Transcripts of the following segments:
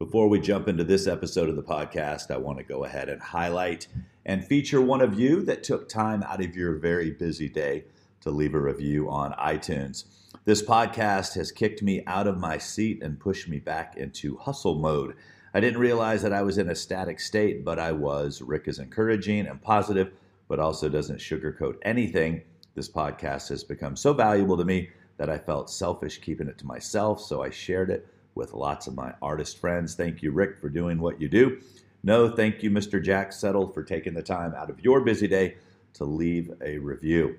Before we jump into this episode of the podcast, I want to go ahead and highlight and feature one of you that took time out of your very busy day to leave a review on iTunes. This podcast has kicked me out of my seat and pushed me back into hustle mode. I didn't realize that I was in a static state, but I was. Rick is encouraging and positive, but also doesn't sugarcoat anything. This podcast has become so valuable to me that I felt selfish keeping it to myself, so I shared it with lots of my artist friends. Thank you, Rick, for doing what you do. No, thank you, Mr. Jack Settle, for taking the time out of your busy day to leave a review.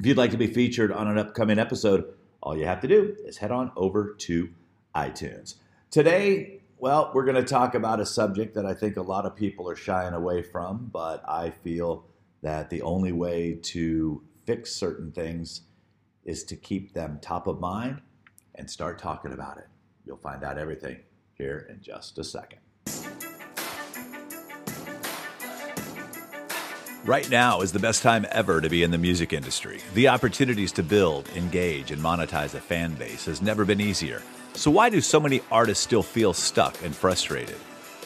If you'd like to be featured on an upcoming episode, all you have to do is head on over to iTunes. Today, well, we're going to talk about a subject that I think a lot of people are shying away from, but I feel that the only way to fix certain things is to keep them top of mind and start talking about it. You'll find out everything here in just a second. Right now is the best time ever to be in the music industry. The opportunities to build, engage, and monetize a fan base has never been easier. So, why do so many artists still feel stuck and frustrated?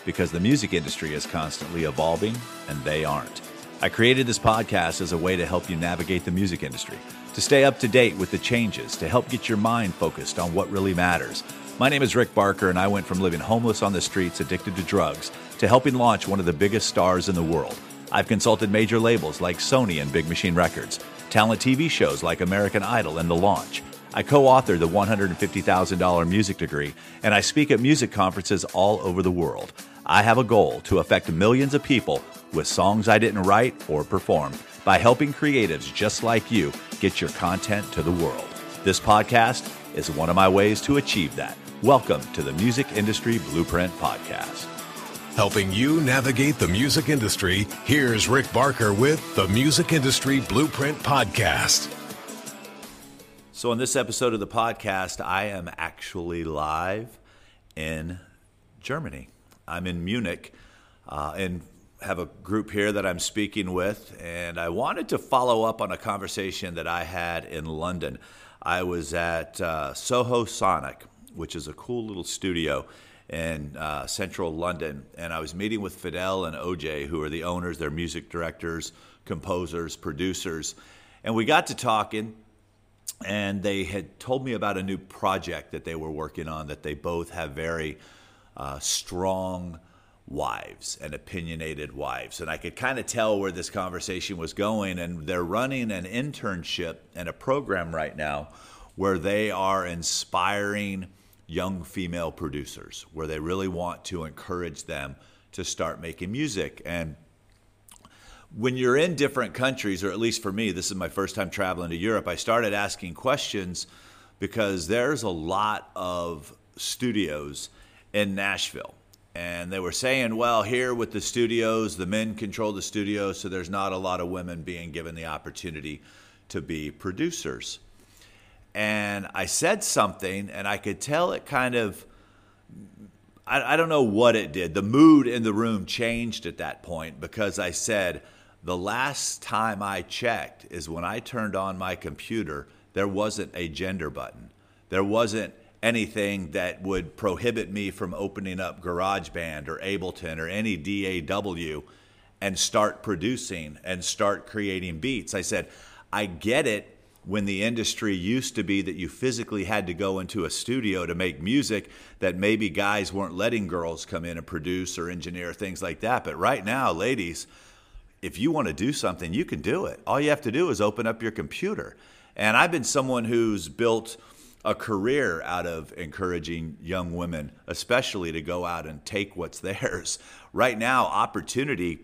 Because the music industry is constantly evolving and they aren't. I created this podcast as a way to help you navigate the music industry, to stay up to date with the changes, to help get your mind focused on what really matters. My name is Rick Barker, and I went from living homeless on the streets, addicted to drugs, to helping launch one of the biggest stars in the world. I've consulted major labels like Sony and Big Machine Records, talent TV shows like American Idol and The Launch. I co authored the $150,000 music degree, and I speak at music conferences all over the world. I have a goal to affect millions of people with songs I didn't write or perform by helping creatives just like you get your content to the world. This podcast is one of my ways to achieve that. Welcome to the Music Industry Blueprint Podcast. Helping you navigate the music industry, here's Rick Barker with the Music Industry Blueprint Podcast. So, in this episode of the podcast, I am actually live in Germany. I'm in Munich uh, and have a group here that I'm speaking with, and I wanted to follow up on a conversation that I had in London. I was at uh, Soho Sonic, which is a cool little studio in uh, central London. And I was meeting with Fridel and OJ, who are the owners, they're music directors, composers, producers. And we got to talking, and they had told me about a new project that they were working on that they both have very uh, strong wives and opinionated wives. And I could kind of tell where this conversation was going. And they're running an internship and a program right now where they are inspiring young female producers where they really want to encourage them to start making music. And when you're in different countries, or at least for me, this is my first time traveling to Europe, I started asking questions because there's a lot of studios in Nashville. And they were saying, well, here with the studios, the men control the studios, so there's not a lot of women being given the opportunity to be producers and I said something, and I could tell it kind of. I, I, don't know what it did. The mood in the room changed at that point because I said, the last time I checked is when I turned on my computer, there wasn't a gender button. There wasn't anything that would prohibit me from opening up GarageBand or Ableton or any DAW and start producing and start creating beats. I said, I get it when the industry used to be that you physically had to go into a studio to make music, that maybe guys weren't letting girls come in and produce or engineer things like that. But right now, ladies, if you want to do something, you can do it. All you have to do is open up your computer. And I've been someone who's built a career out of encouraging young women, especially to go out and take what's theirs. Right now, opportunity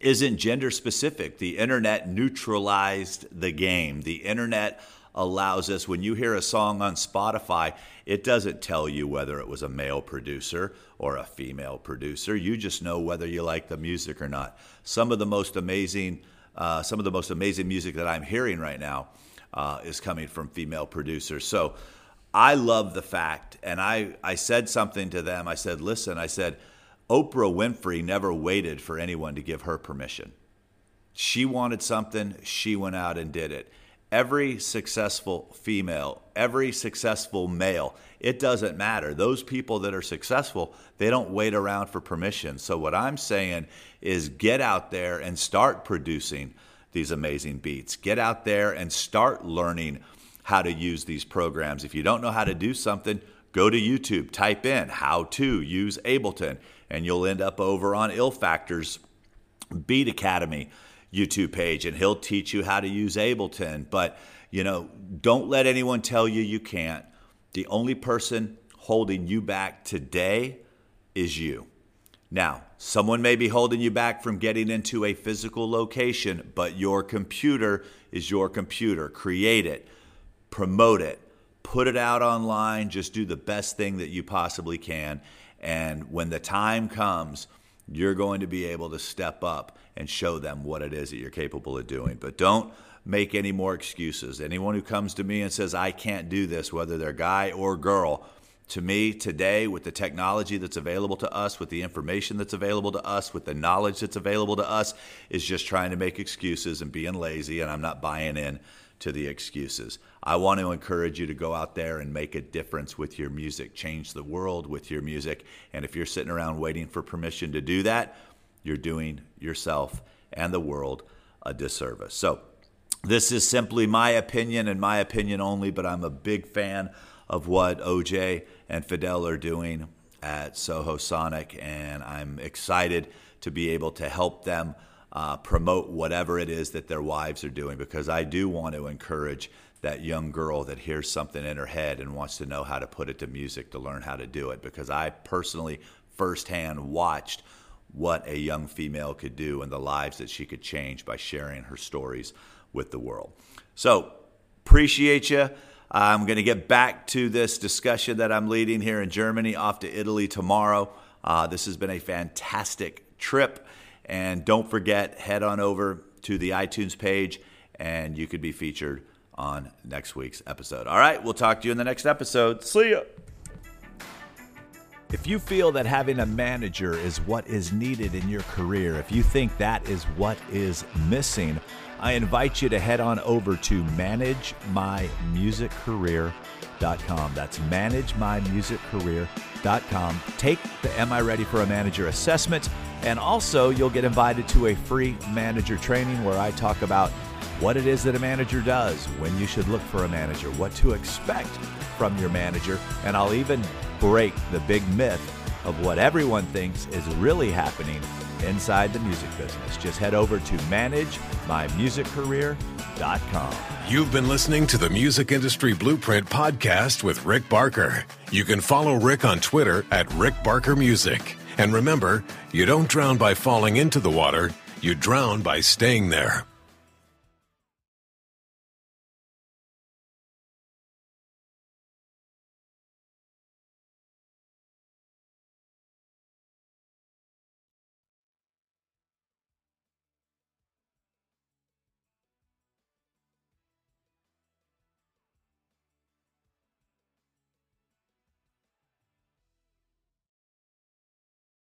isn't gender specific. The internet neutralized the game. The internet allows us, when you hear a song on Spotify, it doesn't tell you whether it was a male producer or a female producer. You just know whether you like the music or not. Some of the most amazing, uh, some of the most amazing music that I'm hearing right now uh, is coming from female producers. So I love the fact, and I, I said something to them. I said, listen, I said, Oprah Winfrey never waited for anyone to give her permission. She wanted something, she went out and did it. every successful female, every successful male, it doesn't matter. Those people that are successful, they don't wait around for permission. So, what I'm saying is get out there and start producing these amazing beats. Get out there and start learning how to use these programs. If you don't know how to do something, go to YouTube, type in how to use Ableton, and you'll end up over on Ill Factor's Beat Academy YouTube page, and he'll teach you how to use Ableton. But, you know, don't let anyone tell you you can't. The only person holding you back today is you. Now, someone may be holding you back from getting into a physical location, but your computer is your computer. Create it, promote it, put it out online, just do the best thing that you possibly can. And when the time comes, you're going to be able to step up and show them what it is that you're capable of doing. But don't make any more excuses. Anyone who comes to me and says, I can't do this, whether they're guy or girl, to me today, with the technology that's available to us, with the information that's available to us, with the knowledge that's available to us, is just trying to make excuses and being lazy, and I'm not buying in to the excuses. I want to encourage you to go out there and make a difference with your music, change the world with your music. And if you're sitting around waiting for permission to do that, you're doing yourself and the world a disservice. So, this is simply my opinion and my opinion only, but I'm a big fan of what OJ and Fridel are doing at Soho Sonic, and I'm excited to be able to help them uh, promote whatever it is that their wives are doing because I do want to encourage that young girl that hears something in her head and wants to know how to put it to music to learn how to do it because I personally firsthand watched what a young female could do and the lives that she could change by sharing her stories with the world. So, appreciate you. I'm going to get back to this discussion that I'm leading here in Germany, off to Italy tomorrow. Uh, this has been a fantastic trip. And don't forget, head on over to the iTunes page and you could be featured on next week's episode. All right, we'll talk to you in the next episode. See ya. If you feel that having a manager is what is needed in your career, if you think that is what is missing, I invite you to head on over to managemymusiccareer.com. That's managemymusiccareer.com. Take the Am I Ready for a Manager assessment, and also you'll get invited to a free manager training where I talk about what it is that a manager does, when you should look for a manager, what to expect from your manager, and I'll even break the big myth of what everyone thinks is really happening inside the music business. Just head over to managemymusiccareer.com. You've been listening to the Music Industry Blueprint podcast with Rick Barker. You can follow Rick on Twitter at Rick Barker Music. And remember, you don't drown by falling into the water, you drown by staying there.